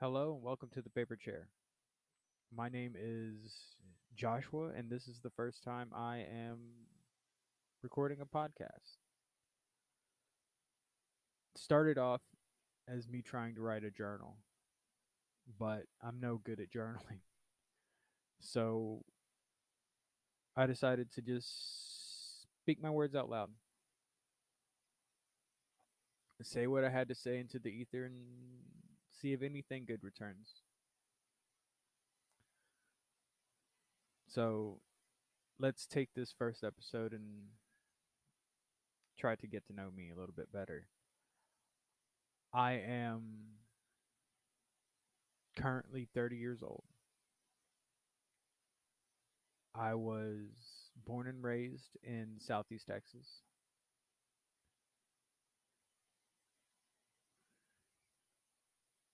Hello and welcome to the paper chair. My name is Joshua, and this is the first time I am recording a podcast. It started off as me trying to write a journal, but I'm no good at journaling. So I decided to just speak my words out loud. Say what I had to say into the ether and see if anything good returns. So let's take this first episode and try to get to know me a little bit better. I am currently 30 years old. I was born and raised in Southeast Texas.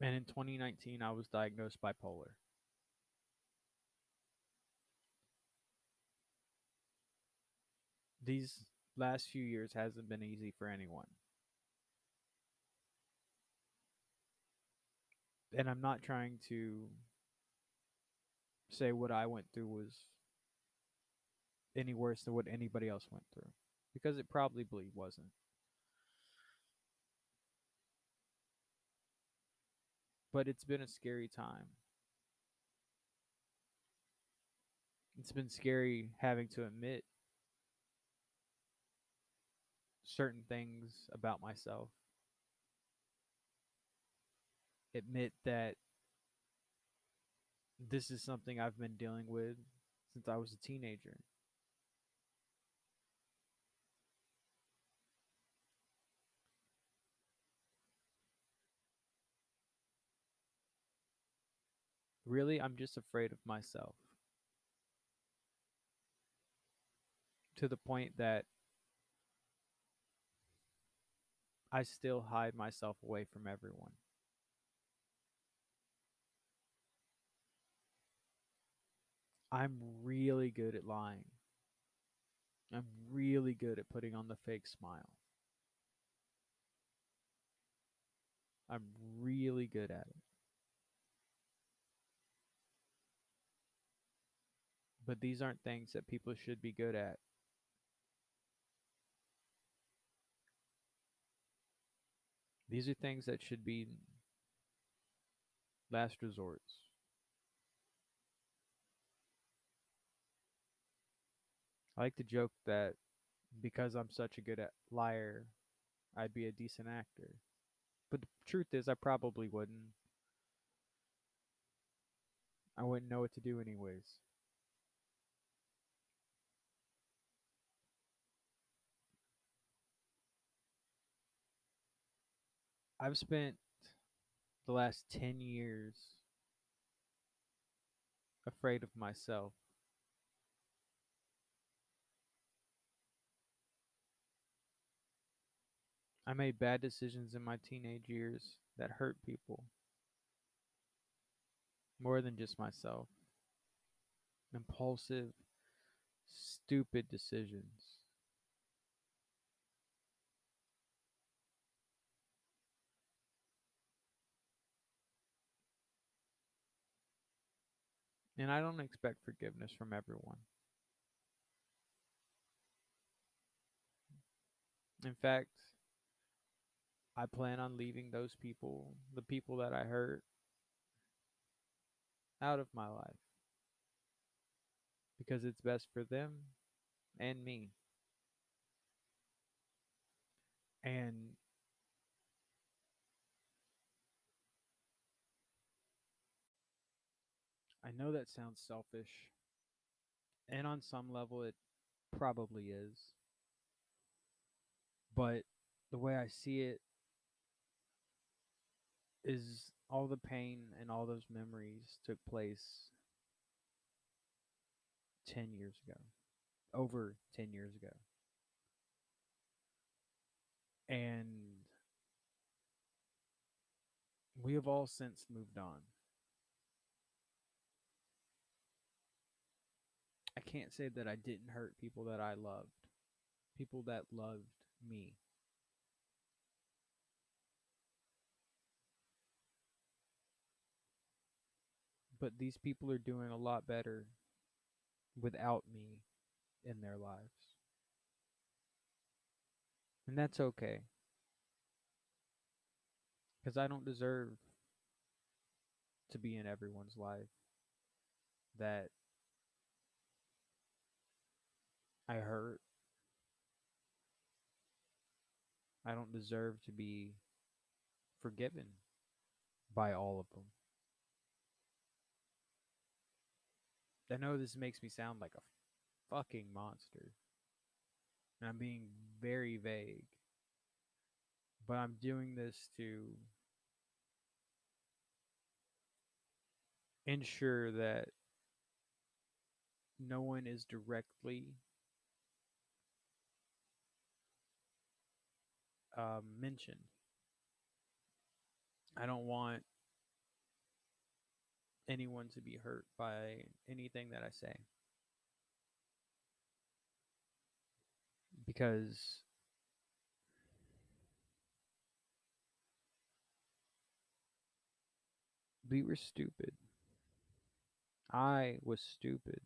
And in 2019, I was diagnosed bipolar. These last few years hasn't been easy for anyone. And I'm not trying to say what I went through was any worse than what anybody else went through because it probably wasn't. But it's been a scary time. It's been scary having to admit certain things about myself. Admit that this is something I've been dealing with since I was a teenager. Really, I'm just afraid of myself. To the point that I still hide myself away from everyone. I'm really good at lying. I'm really good at putting on the fake smile. I'm really good at it. But these aren't things that people should be good at. These are things that should be last resorts. I like to joke that because I'm such a good liar, I'd be a decent actor. But the truth is, I probably wouldn't. I wouldn't know what to do, anyways. I've spent the last 10 years afraid of myself. I made bad decisions in my teenage years that hurt people more than just myself. Impulsive, stupid decisions. And I don't expect forgiveness from everyone. In fact, I plan on leaving those people, the people that I hurt, out of my life. Because it's best for them and me. And I know that sounds selfish, and on some level it probably is. But the way I see it is all the pain and all those memories took place 10 years ago, over 10 years ago. And we have all since moved on. I can't say that I didn't hurt people that I loved, people that loved me. but these people are doing a lot better without me in their lives. And that's okay. Because I don't deserve to be in everyone's life that I hurt. I don't deserve to be forgiven by all of them. I know this makes me sound like a fucking monster. And I'm being very vague. But I'm doing this to ensure that no one is directly um, mentioned. I don't want anyone to be hurt by anything that I say. Because we were stupid. I was stupid.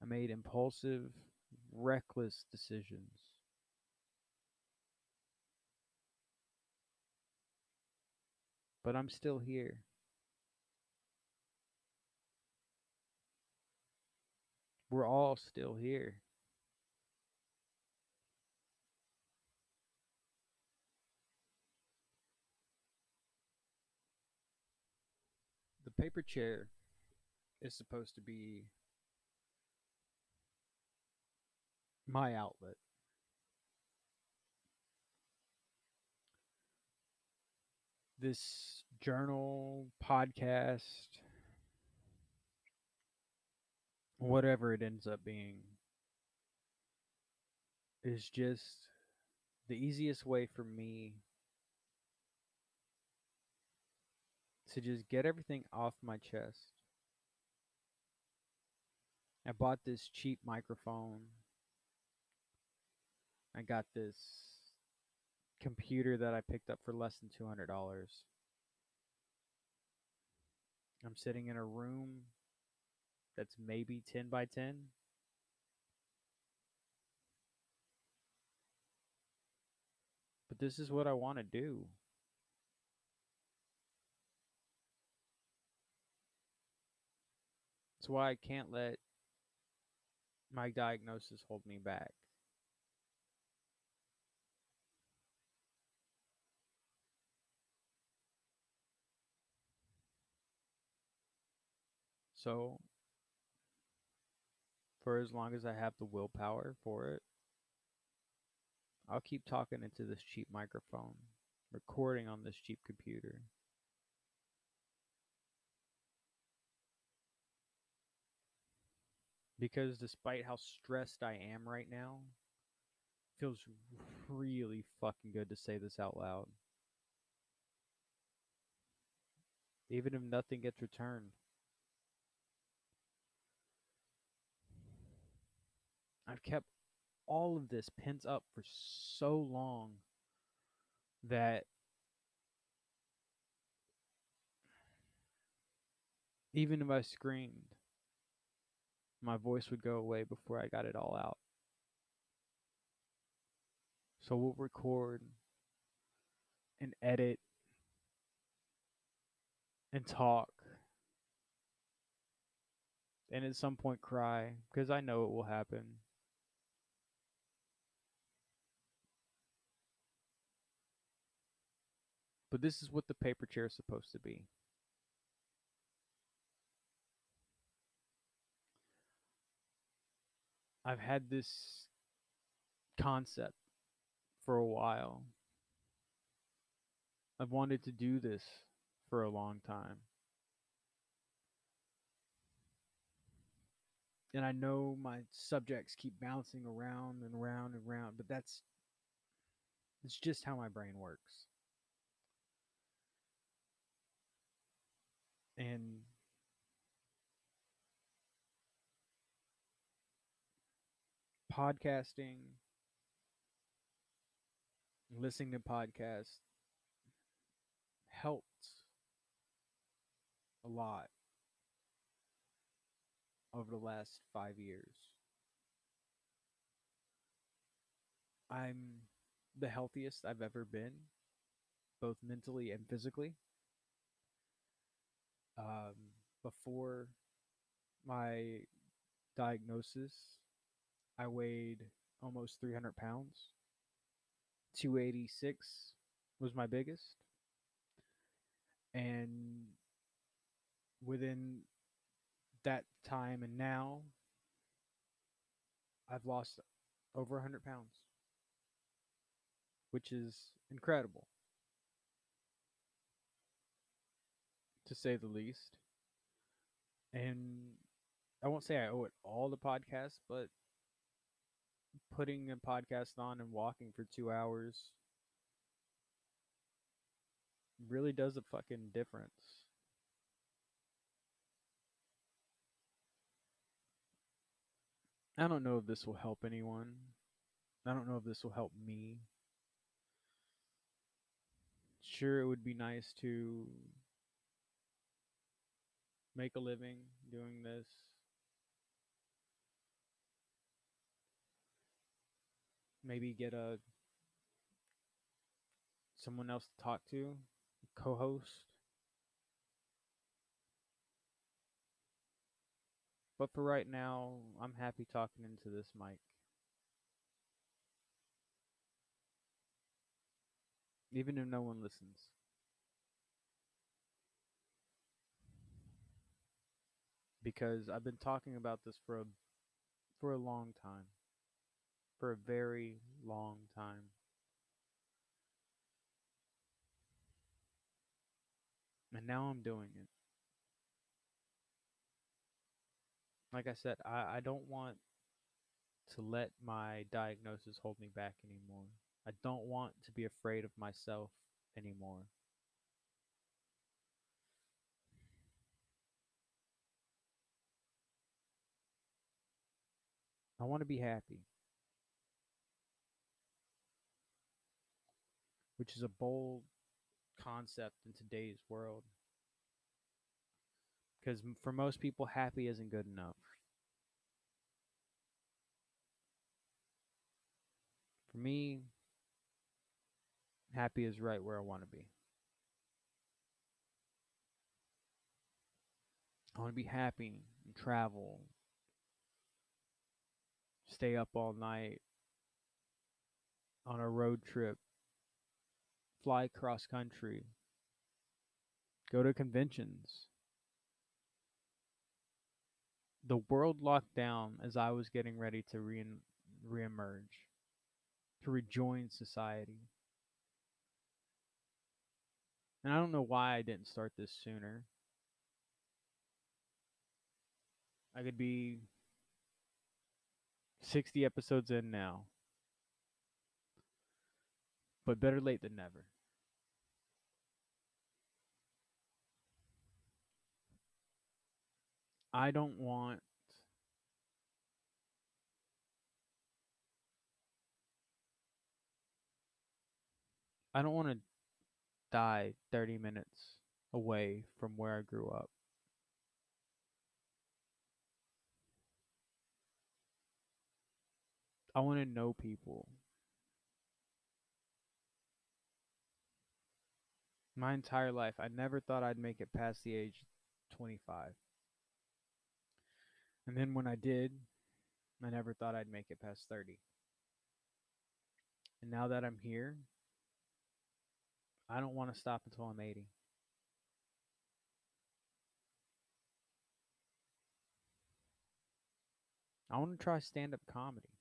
I made impulsive, reckless decisions. But I'm still here. We're all still here. The paper chair is supposed to be my outlet. This journal, podcast, whatever it ends up being, is just the easiest way for me to just get everything off my chest. I bought this cheap microphone. I got this computer that I picked up for less than $200. I'm sitting in a room that's maybe 10 by 10. But this is what I want to do. That's why I can't let my diagnosis hold me back. So, for as long as I have the willpower for it, I'll keep talking into this cheap microphone, recording on this cheap computer. Because despite how stressed I am right now, it feels really fucking good to say this out loud. Even if nothing gets returned. I've kept all of this pent up for so long that even if I screamed, my voice would go away before I got it all out. So we'll record and edit and talk and at some point cry because I know it will happen. But this is what the paper chair is supposed to be. I've had this concept for a while. I've wanted to do this for a long time. And I know my subjects keep bouncing around and around and around, but that's it's just how my brain works. And podcasting, listening to podcasts helped a lot over the last five years. I'm the healthiest I've ever been, both mentally and physically. Um, before my diagnosis, I weighed almost 300 pounds. 286 was my biggest. And within that time and now, I've lost over 100 pounds, which is incredible, to say the least. And I won't say I owe it all to podcasts, but putting a podcast on and walking for two hours really does a fucking difference. I don't know if this will help anyone. I don't know if this will help me. Sure, it would be nice to make a living doing this. Maybe get a someone else to talk to, co-host. But for right now, I'm happy talking into this mic. Even if no one listens. Because I've been talking about this for a for a long time. For a very long time. And now I'm doing it. like I said, I, I don't want to let my diagnosis hold me back anymore. I don't want to be afraid of myself anymore. I want to be happy. Which is a bold concept in today's world. Because for most people, happy isn't good enough. For me, happy is right where I want to be. I want to be happy and travel, stay up all night on a road trip, fly cross country, go to conventions the world locked down as I was getting ready to re reemerge, to rejoin society. And I don't know why I didn't start this sooner. I could be 60 episodes in now. But better late than never. I don't want I don't want to die 30 minutes away from where I grew up. I want to know people. My entire life, I never thought I'd make it past the age 25. And then when I did, I never thought I'd make it past 30. And now that I'm here, I don't want to stop until I'm 80. I want to try stand up comedy.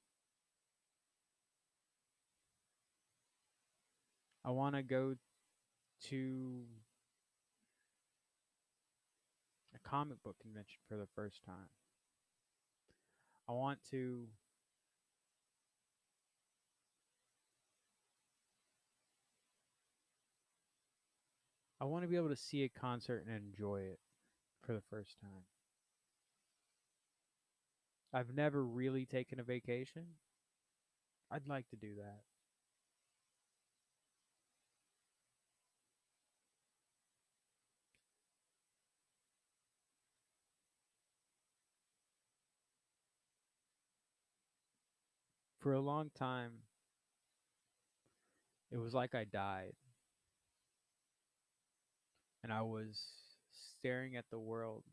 I want to go to a comic book convention for the first time. I want to I want to be able to see a concert and enjoy it for the first time. I've never really taken a vacation. I'd like to do that. For a long time, it was like I died. And I was staring at the world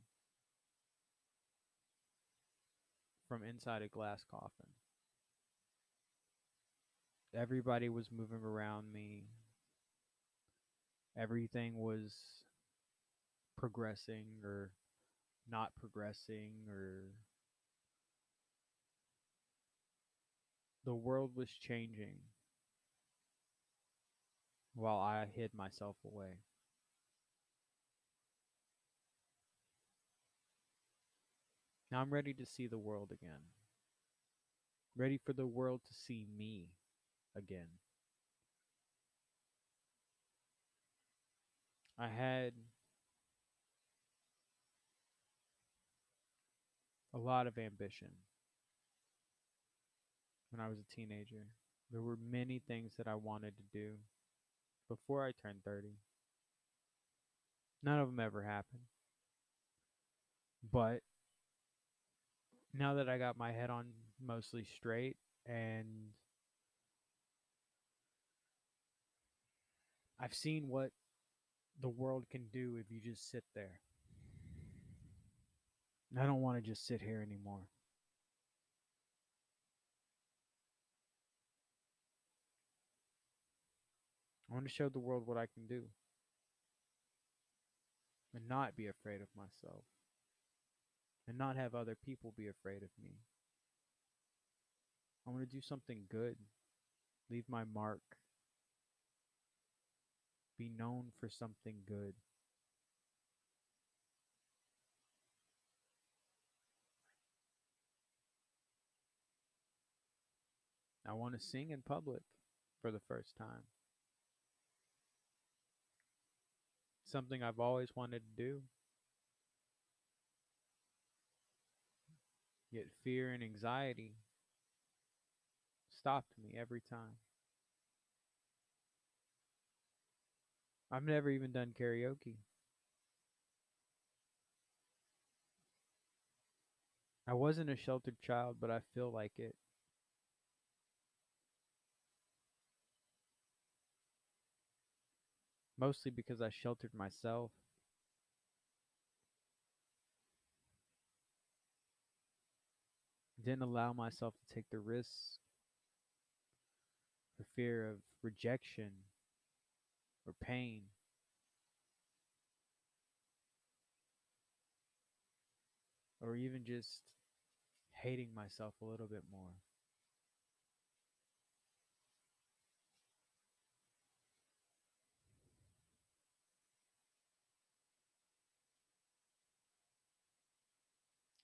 from inside a glass coffin. Everybody was moving around me. Everything was progressing or not progressing or the world was changing while I hid myself away. Now I'm ready to see the world again. Ready for the world to see me again. I had a lot of ambition when I was a teenager. There were many things that I wanted to do before I turned 30. None of them ever happened. But now that I got my head on mostly straight and I've seen what the world can do if you just sit there. I don't want to just sit here anymore. I want to show the world what I can do and not be afraid of myself and not have other people be afraid of me. I want to do something good, leave my mark, be known for something good. I want to sing in public for the first time. Something I've always wanted to do. Yet fear and anxiety stopped me every time. I've never even done karaoke. I wasn't a sheltered child, but I feel like it. Mostly because I sheltered myself. Didn't allow myself to take the risks for fear of rejection or pain. Or even just hating myself a little bit more.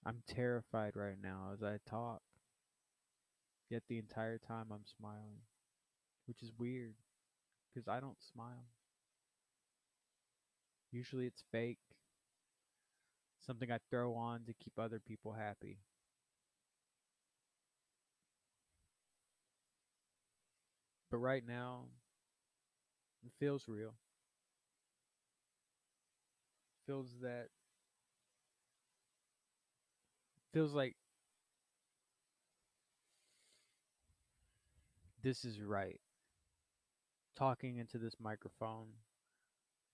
I'm terrified right now as I talk. Yet the entire time I'm smiling, which is weird because I don't smile. Usually it's fake, something I throw on to keep other people happy. But right now, it feels real. Feels that feels like this is right. Talking into this microphone,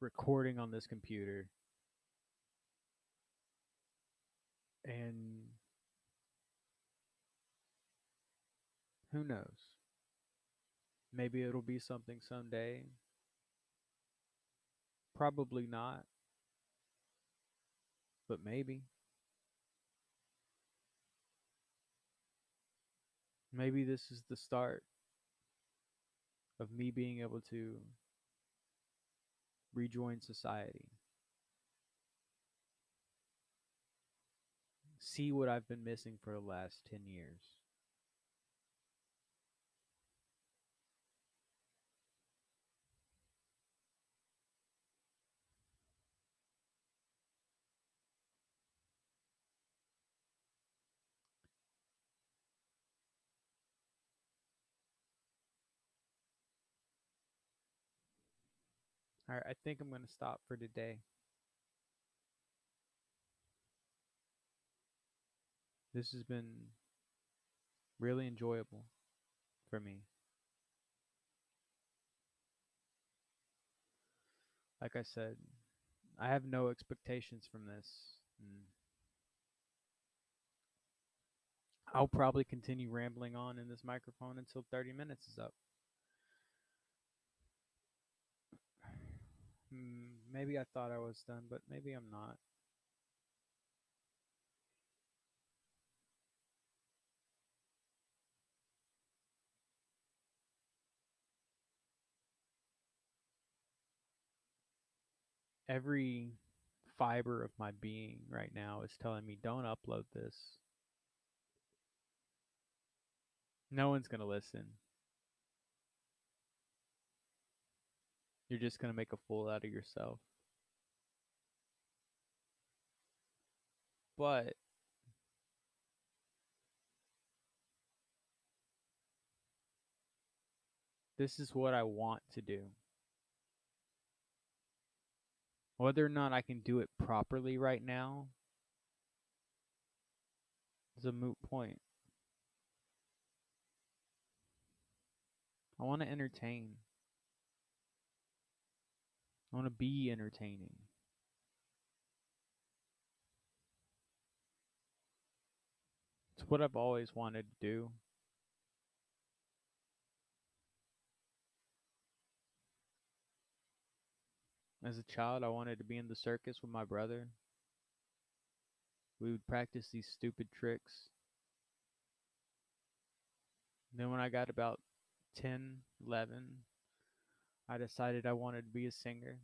recording on this computer, and who knows? Maybe it'll be something someday. Probably not. But maybe. Maybe this is the start of me being able to rejoin society. See what I've been missing for the last 10 years. All right, I think I'm going to stop for today. This has been really enjoyable. for me. Like I said, I have no expectations from this. I'll probably continue rambling on in this microphone until 30 minutes is up. Mm, maybe I thought I was done, but maybe I'm not. Every fiber of my being right now is telling me don't upload this. No one's going to listen. You're just going to make a fool out of yourself. But this is what I want to do. Whether or not I can do it properly right now is a moot point. I want to entertain. I want to be entertaining. It's what I've always wanted to do. As a child, I wanted to be in the circus with my brother. We would practice these stupid tricks. then, when I got about 10, 11, I decided I wanted to be a singer.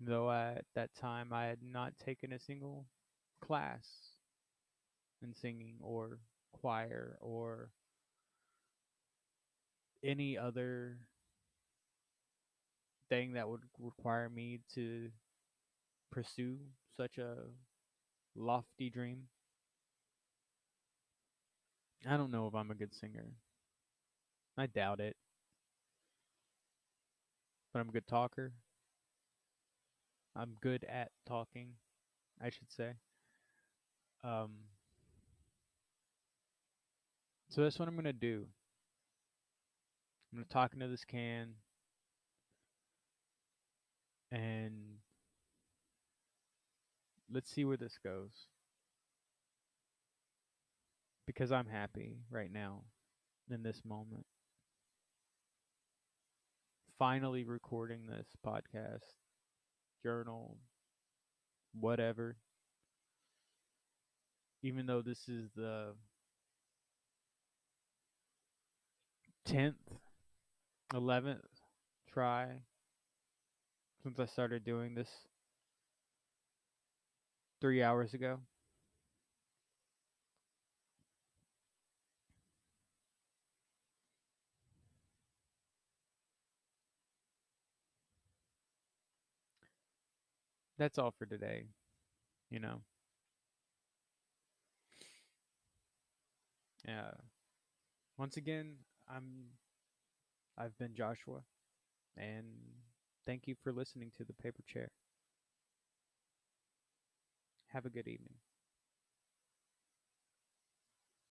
Though at that time I had not taken a single class in singing or choir or any other thing that would require me to pursue such a lofty dream. I don't know if I'm a good singer. I doubt it. But I'm a good talker. I'm good at talking, I should say. Um, so that's what I'm going to do. I'm going to talk into this can and let's see where this goes. Because I'm happy right now in this moment. Finally recording this podcast, journal, whatever. Even though this is the 10th, 11th try since I started doing this three hours ago. That's all for today, you know. Yeah. Once again, I'm I've been Joshua and thank you for listening to the paper chair. Have a good evening.